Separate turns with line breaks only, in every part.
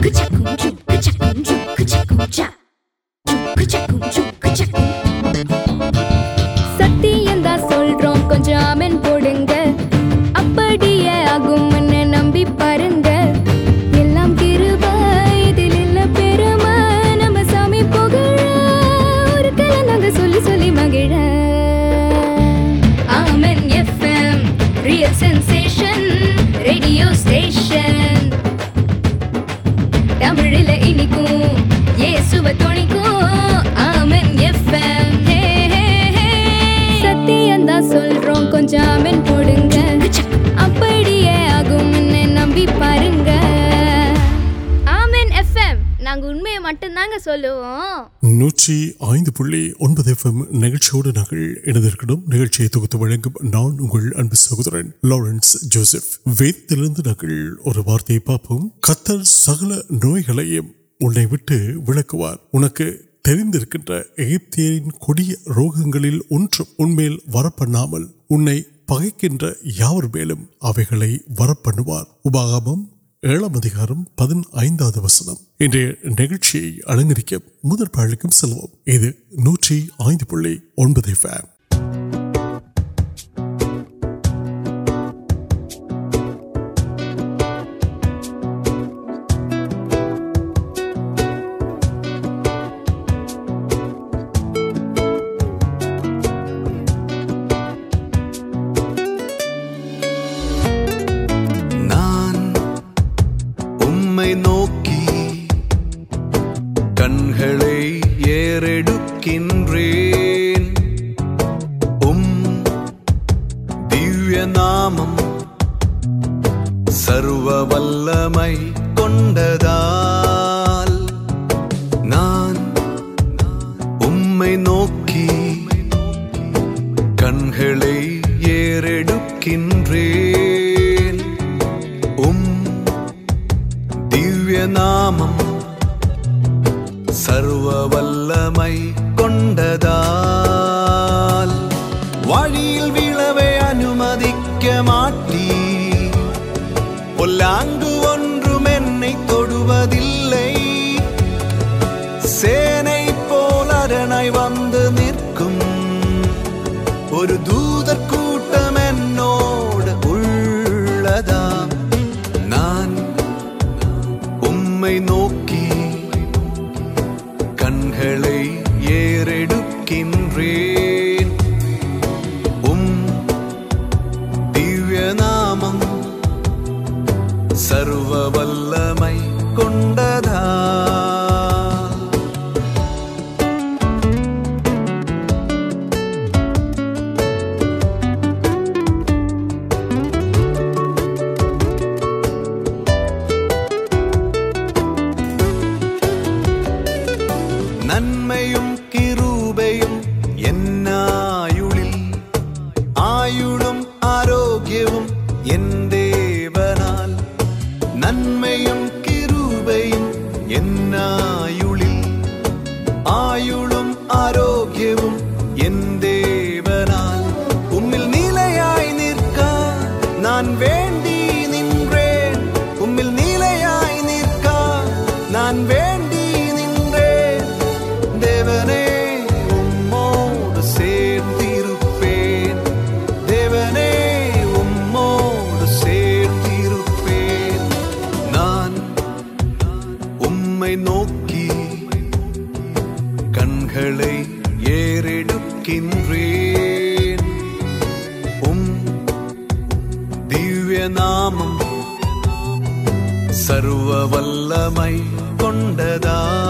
그자 공주 그자 공주 그자 공자 공주 그자 공주 그자 공주
மட்டும்தாங்க சொல்லுவோம்
நூற்றி ஐந்து புள்ளி ஒன்பது எஃப்எம் நிகழ்ச்சியோடு நாங்கள் இணைந்திருக்கணும் நிகழ்ச்சியை தொகுத்து வழங்கும் நான் உங்கள் அன்பு சகோதரன் லாரன்ஸ் ஜோசப் வேத்திலிருந்து நாங்கள் ஒரு வார்த்தையை பார்ப்போம் கத்தர் சகல நோய்களையும் உன்னை விட்டு விளக்குவார் உனக்கு தெரிந்திருக்கின்ற எகிப்தியரின் கொடிய ரோகங்களில் ஒன்று உன்மேல் வரப்பண்ணாமல் உன்னை பகைக்கின்ற யாவர் மேலும் அவைகளை வரப்பண்ணுவார் உபாகமம் وسم ان
نام سرو و میں کان نوک کنگڑ نامم ಹೇಳಿ میں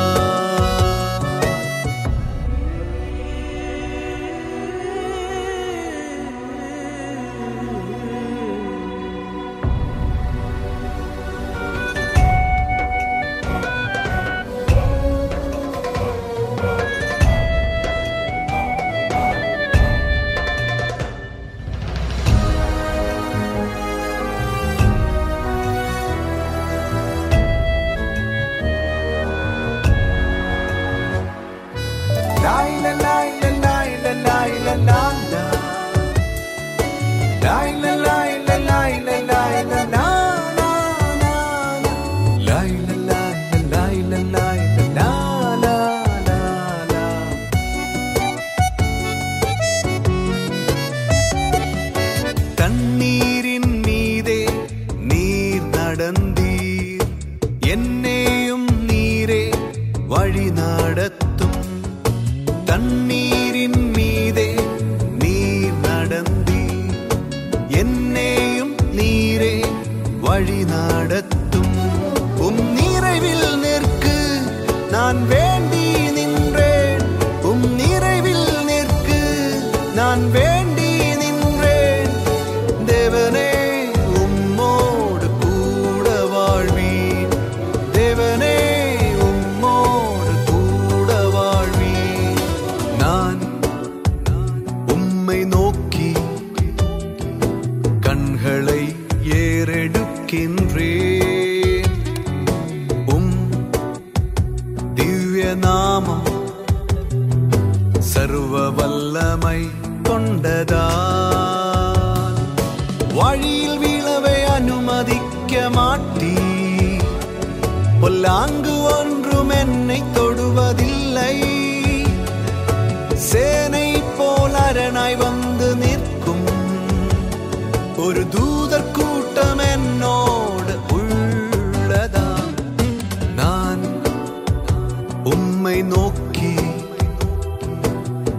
dan ben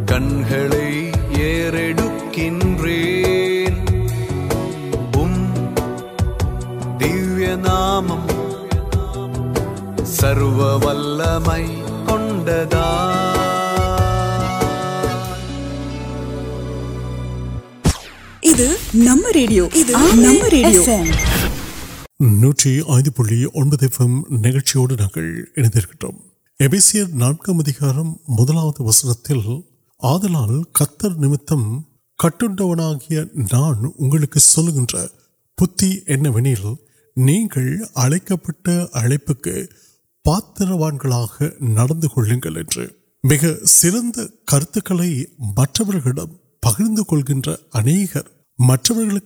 کنگڑ سرو
ریڈیو
نوٹ نوڈر مسل نمٹل مرتک مکمل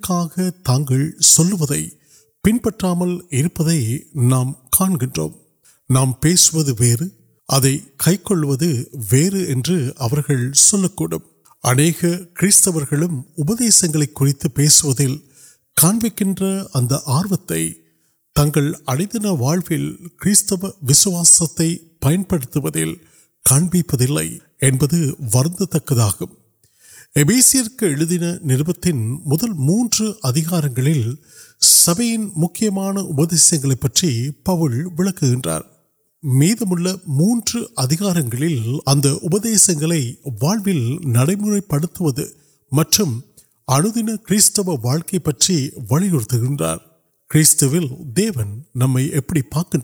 تبدیل پن پتام نام کا نام پھر آروتے تنگل واڑواستے موار سبھی پوڑ میدم موجود اندر کھیسو واقع پچی ویلیوت دیون نمپی پاک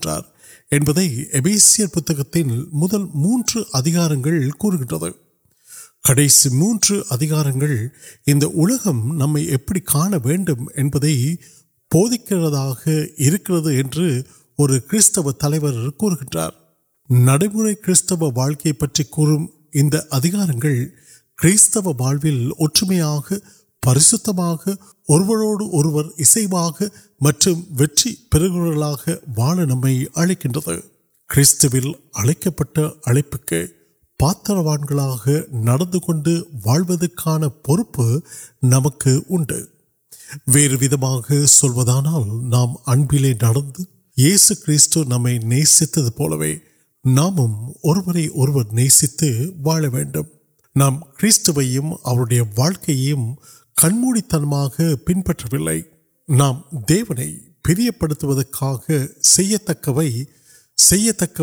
موجود ادھار کڑسی موجود ادھار نمپی کا اور کستو تلوار نڑمر کستو واقع پہ کارستو واقع پریشت واڑ نم پاتروان نمک نام یس کریسٹ نام نسیت پوے نام اور واڑ نام کھیسٹوڑے واقعی کنموڑ پنپر نام دیونے پریہ پڑھے تک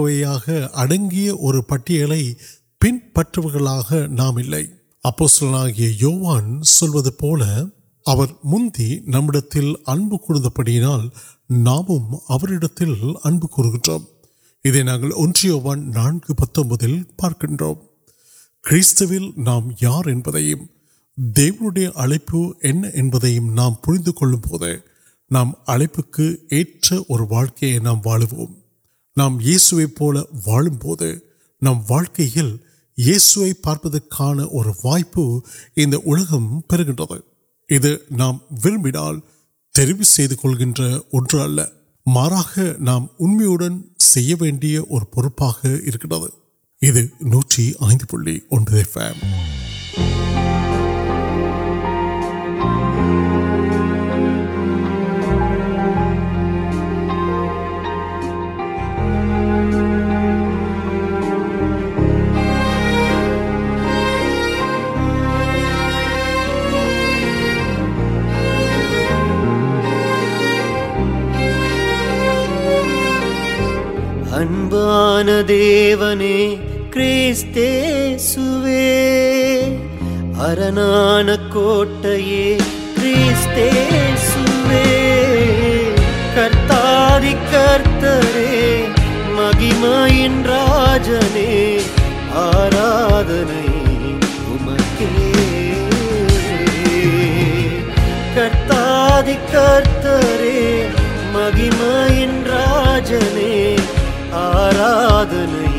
اڑگی اور پٹیل پنپر نام اپوسلان یووان منتی نمبر ابھی نام پتہ پارک نام یار نام پڑھے نام اڑپک نام واڑو نام پول واڑ نام واقع پارپان اور وائپ پہ نام ویل نام انڈیا اور
دیونی کرے ہر نوٹ یہ کرتے سوے کرتا درت رے مغمین جنے آرا دے کرد رے مغمین ج آرادن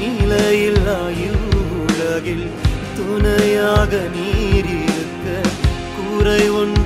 نل تک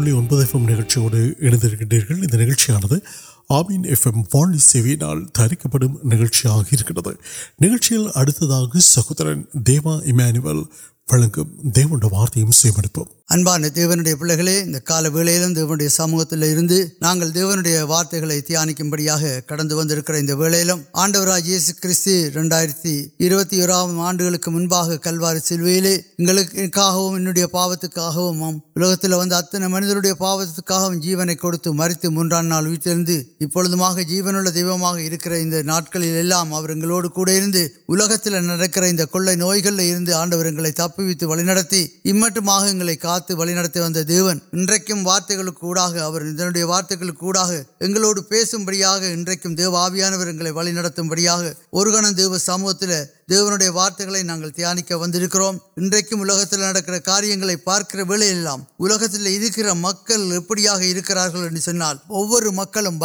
نو نا آمین ایف ایم وان سیوال نکچی نکچ سہورن دیو امانویل
انبان پہلے سموہ وارتگل تیانکم بڑی کڑھے آڈر کھیتی آنڈا کلوار سلویلے پاپت منظر پاپت جیونے کو مریت موٹر اب جیون دہرام نوکل آڈر تپہی ون دی وارتگل وارتک بڑا انگلے بہن نگر سموتی وارتگل دانک ونکر کاریہ پارک واپس مکڑ م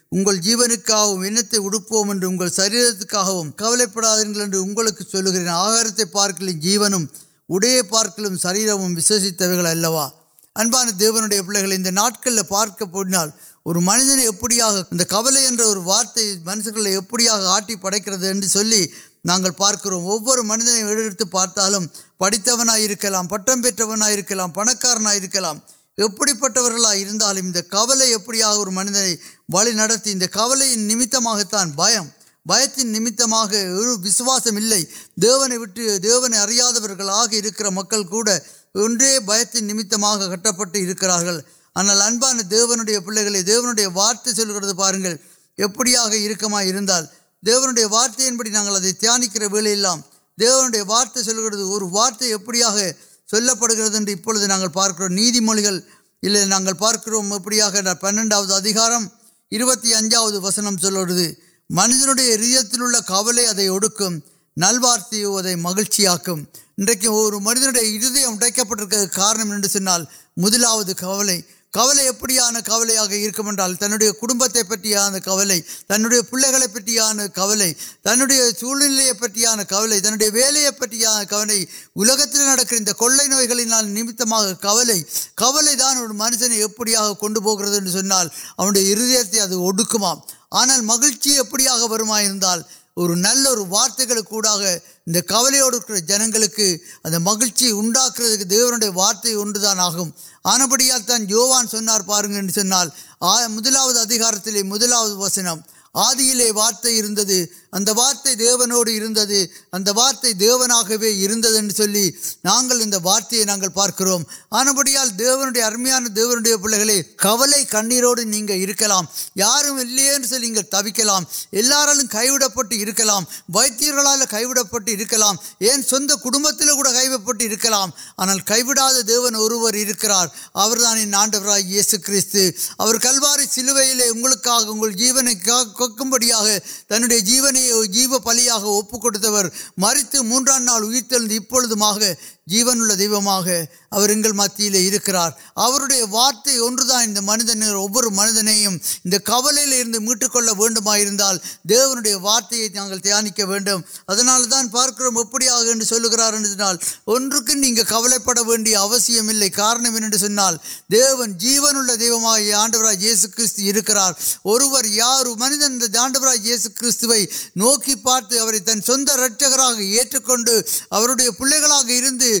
انگل جیتے اوپر سرکل پڑھا سلار پارک لڑے پارک لرشت امبان دیو پھر نا پارک پہلے اور منجنے ابھی کبل وارت منصوبے ابڑیا آٹھی پڑھ کر وہ منزر پارتال پڑتونا کر ایپ پاس کبل ابھی منتر بہن نتی کتنا بہت بھتی نا وساسم دیونے دیونے اریا مکل کو نمتہ کٹ پہ آنا ابان دیوی پے دیوی وارت سے لرنیا دیوی وارت یا ولو وارتر وارت اب پارکروی مواقع پارک پنڈا ہوتی ہوسن چلے منجل کبل نلوارت مہیچیاک منجی اکٹھ کارن سال مدلو کبل اب کار تنہے کٹبتے پتیا کنڈیا پہ پتیا کنڈیا سن کول تنڈیا ولیا پتیا کول الکت کل نت کان منشن ابو پہ سنتے ادھر اوک آنل مہیچی اب یا نل وارتہ جنگ مہینے وارت آگ بڑی یو ون سنگار وسن آدیل وارتھ اب وارت دیو وارت دیولی وارت پارکرو آنپڑیا دیوی ارمیاں دیو کنیروڈ یار تبکام کئی ویڈ پیب کئی آنا کئی آنڈر یہ سیستار سلوک تنہے جیونی جیو پلیا کڑھا مرتب ملک جی مت کرارت منت نے وہ منتھم ایک کبل میٹ کلو وارتک ويڈ اتنا دان پارك اب كريں كويسيم كارن سال جیون ديويور جيس كرستر يار منتو راج جيس كرست نوكى پاتے تنچ كر پليل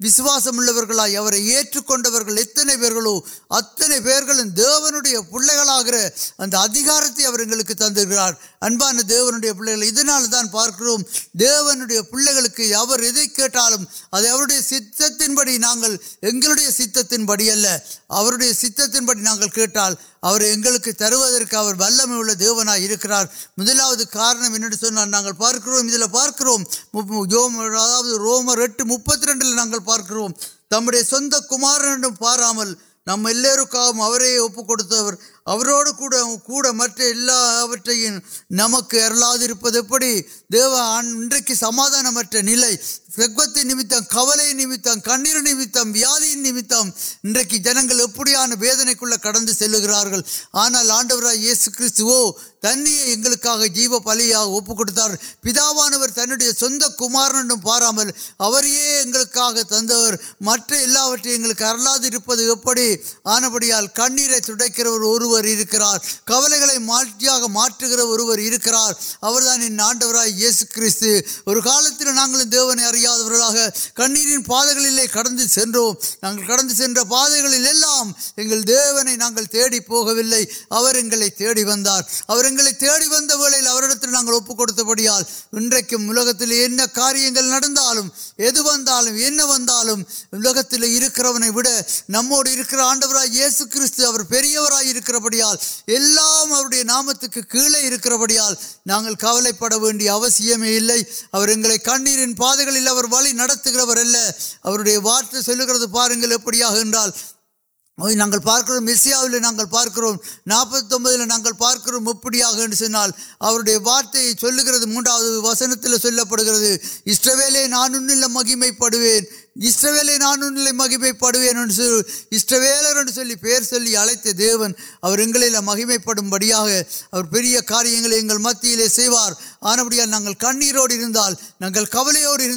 وسواسم اتنے پہ کارکن تندر پھر پارک پل کھیلے سیت سیت اور بل میں دیونا مدلوت کارنم پارک پارکرو رومر پارک تمار پار ملک اپت نمک ارل دیوک سمادانے سگوتی نمت کبل نمتر نمت ویاد نمک کی جنگ اب ویدنے کو کڑکر آنال آڈر یس کنیا جیو پلیا کڑ پانچ تین کمار پار ملے ترکا دپڑی آنپڑیاں کنیرکر اور ஒருவர் இருக்கிறார் கவலைகளை மாற்றியாக மாற்றுகிற ஒருவர் இருக்கிறார் அவர்தான் என் ஆண்டவராய் இயேசு கிறிஸ்து ஒரு காலத்தில் நாங்களும் தேவனை அறியாதவர்களாக கண்ணீரின் பாதைகளிலே கடந்து சென்றோம் நாங்கள் கடந்து சென்ற பாதைகளில் எல்லாம் எங்கள் தேவனை நாங்கள் தேடி போகவில்லை அவர் எங்களை தேடி வந்தார் அவர் எங்களை தேடி வந்த வேளையில் அவரிடத்தில் நாங்கள் ஒப்பு கொடுத்தபடியால் இன்றைக்கும் உலகத்தில் என்ன காரியங்கள் நடந்தாலும் எது வந்தாலும் என்ன வந்தாலும் உலகத்தில் இருக்கிறவனை விட நம்மோடு இருக்கிற ஆண்டவராய் இயேசு கிறிஸ்து அவர் பெரியவராய் இருக்கிற نام پھر والے مہیم پڑو انش نان پڑے ویل پیرس دیونگ مہیم پڑ بڑی کاریہ متوار آنپڑا نا کوروڈر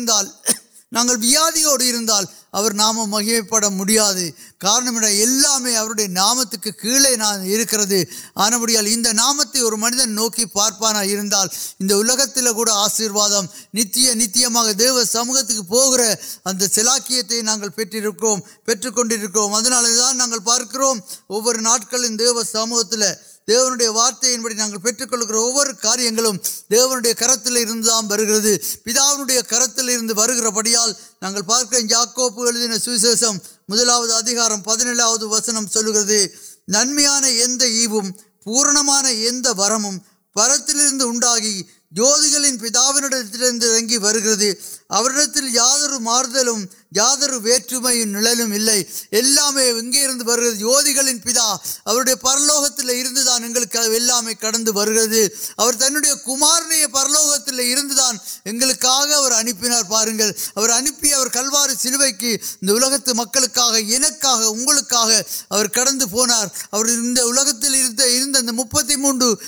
واد نام مہی پڑا کارنام نام تک کھیل آن بڑا نام تی منجن نوک پارپانا انہت آشیرواد نام دیو سموہت کی پوکر اتاقی ناٹر پیٹ کو دا پارک وہ دیو سموت دیوارے وارت یا بڑی پیٹ کول گو کاریہ کر ترکا کرتی بڑی پارکوپ سوشیم مدلا پہنچا ہوسن سلکر نم پور ورم پرتی جلدی پیتا یام نڑلام یوتھ گن پی پرلوک پرلوکار پارن کلوار سلوک کی مکا کڑتی موجود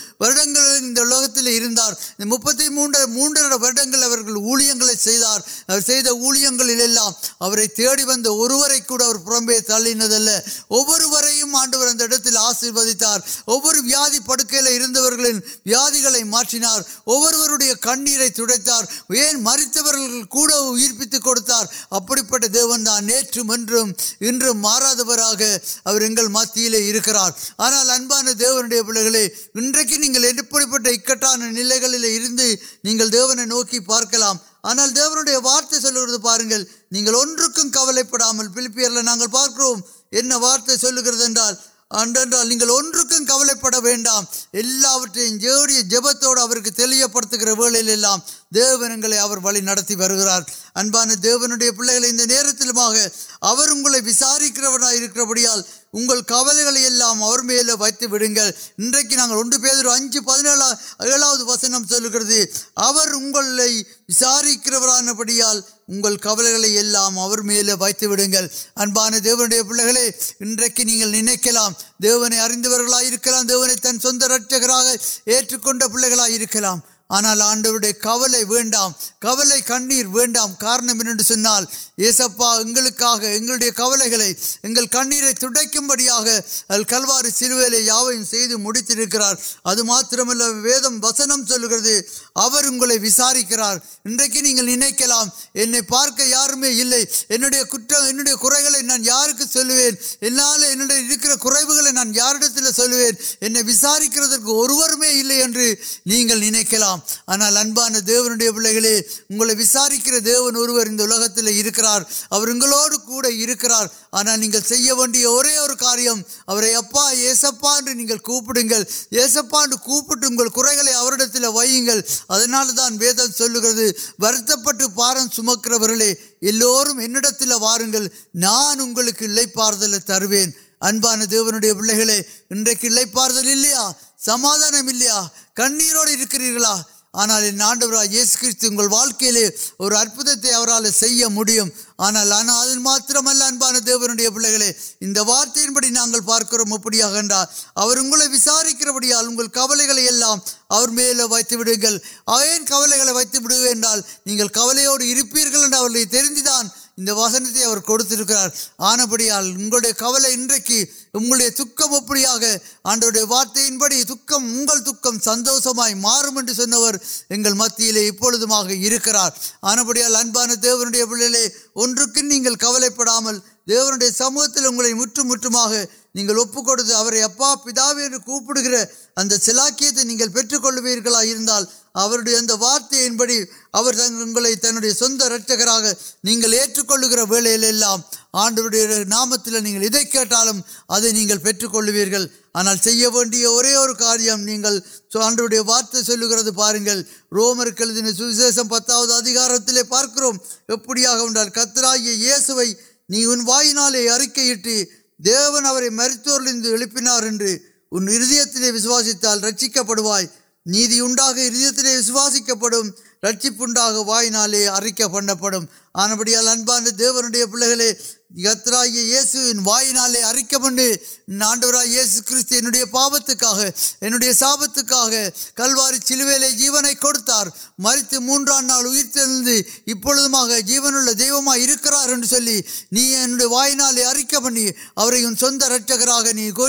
مو مرڈیاں செய்தார் அவர் செய்த ஊழியங்களில் எல்லாம் அவரை தேடி வந்த ஒருவரை கூட அவர் புறம்பே தள்ளினதல்ல ஒவ்வொருவரையும் ஆண்டவர் அந்த இடத்தில் ஆசீர்வதித்தார் ஒவ்வொரு வியாதி படுக்கையில் இருந்தவர்களின் வியாதிகளை மாற்றினார் ஒவ்வொருவருடைய கண்ணீரை துடைத்தார் ஏன் மறித்தவர்கள் கூட உயிர்ப்பித்து கொடுத்தார் அப்படிப்பட்ட தேவன் தான் நேற்றும் என்றும் இன்றும் மாறாதவராக அவர் எங்கள் மத்தியிலே இருக்கிறார் ஆனால் அன்பான தேவனுடைய பிள்ளைகளே இன்றைக்கு நீங்கள் எப்படிப்பட்ட இக்கட்டான நிலைகளில் இருந்து நீங்கள் தேவனை நோக்கி பார்க்கலாம் کبل پڑھا جڑی جپت پھر وے بہت ابانڈیا پھر ناسارک بڑی انلکلام ویسے پیچھے پہن ہوگار پڑھا کبل گر میل ویڑھ ابھی پہلے نام دیونے اردو دیونے تنگرا پہلے آنا کبل کار کارنمنٹ یہ ساکے کل کنیر تما کلوار سروے یا ویدم وسنم سلکے آرگ وسارکر انگل نام پارک یارمے علے انٹر نان یاسارکے نہیں نکلکا ஆனால் அன்பான தேவனுடைய பிள்ளைகளே உங்களை விசாரிக்கிற தேவன் ஒருவர் இந்த உலகத்தில் இருக்கிறார் அவர் உங்களோடு கூட இருக்கிறார் ஆனால் நீங்கள் செய்ய வேண்டிய ஒரே ஒரு காரியம் அவரை அப்பா ஏசப்பா என்று நீங்கள் கூப்பிடுங்கள் ஏசப்பா என்று கூப்பிட்டு உங்கள் குறைகளை அவரிடத்தில் வையுங்கள் அதனால தான் வேதம் சொல்லுகிறது வருத்தப்பட்டு பாரம் சுமக்கிறவர்களே எல்லோரும் என்னிடத்தில் வாருங்கள் நான் உங்களுக்கு இல்லை பார்தலை தருவேன் ابانے پے پاریا سمادرو آنا واقعی اور پھر وارت یا بڑی نا پارک ابھی آگے وسارکر بڑی کبھی میل ویڈیو کبل گھر کبلوڑی انہتے آنپڑیاں اُن کبل ان پڑھیا ادھر وارت یا بڑی دکم انگل سندوشمائی معرمن سنور آنپڑیا دیویلے انگل کبل پڑام سموتھی مٹم نہیںپے ابا پیتوپر اداکی وارت یا بڑی تک تنہے سند رچکرا نہیں کل گروہ آن نام نہیں پھر آنا کاریہ آن وارت چل گئے پارنگ رومر کل سیشم پتہ ہوئے پارکر ابھی آگے کترا یہ سب وائی نالک دیون مریت رکوائے نیڈا ہر وسواسک پڑھ رنڈا وائنال پڑ پڑھ پڑھانے دیا پھر یتر یہ سائنا اریک پائے یہ کبھی پاپت ساپت کلواری چلو جیتار مرتبہ موت جیون دینوارے انری پی سند رچکر نہیں کو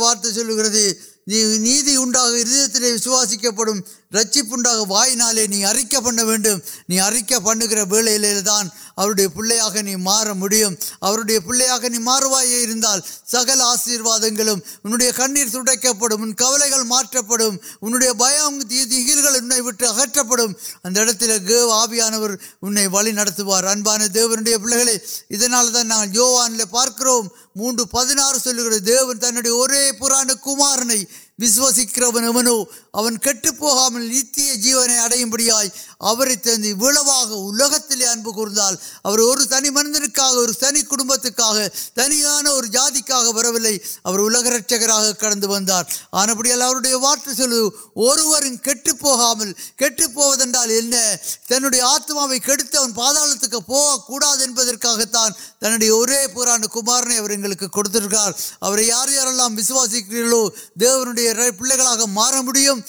وارت چل گئے نیتی ہر سواسک پڑھ رچ وائ اریک پھروائ سل آشیواد کنیر کبل پڑے بیاں انہیں بڑی نوار پے یووانل پارکر موقع دیون تنڈیا کمار نی جی اڑیا رچر ونپڑے اور آم کار تنڈی پوران کمار یار یارو دی پہ مار میرے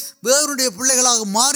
پاس مار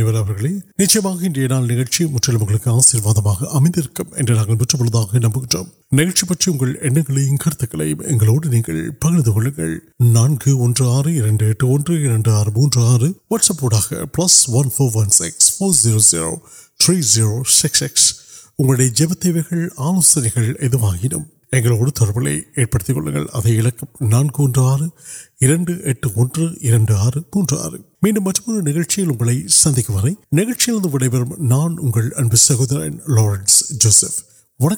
அனைவர் அவர்களே நிச்சயமாக இன்றைய நாள் நிகழ்ச்சி முற்றிலும் உங்களுக்கு ஆசீர்வாதமாக அமைந்திருக்கும் என்று நாங்கள் பெற்றுள்ளதாக நம்புகின்றோம் நிகழ்ச்சி பற்றி உங்கள் எண்ணங்களையும் கருத்துக்களையும் எங்களோடு நீங்கள் பகிர்ந்து கொள்ளுங்கள் நான்கு ஒன்று ஆறு இரண்டு எட்டு ஒன்று இரண்டு ஆறு மூன்று ஆறு வாட்ஸ்அப் ஊடாக plus one four one six four zero zero three zero six six உங்களுடைய ஜெபத்தேவைகள் ஆலோசனைகள் எதுவாகினும் نو آرڈر آر مجھے آرڈر مطلب نئے سندھ نو نان سہورن لورنس و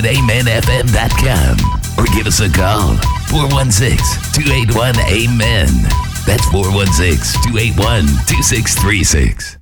at amenfm.com or give us a call. 416-281-AMEN. That's 416-281-2636.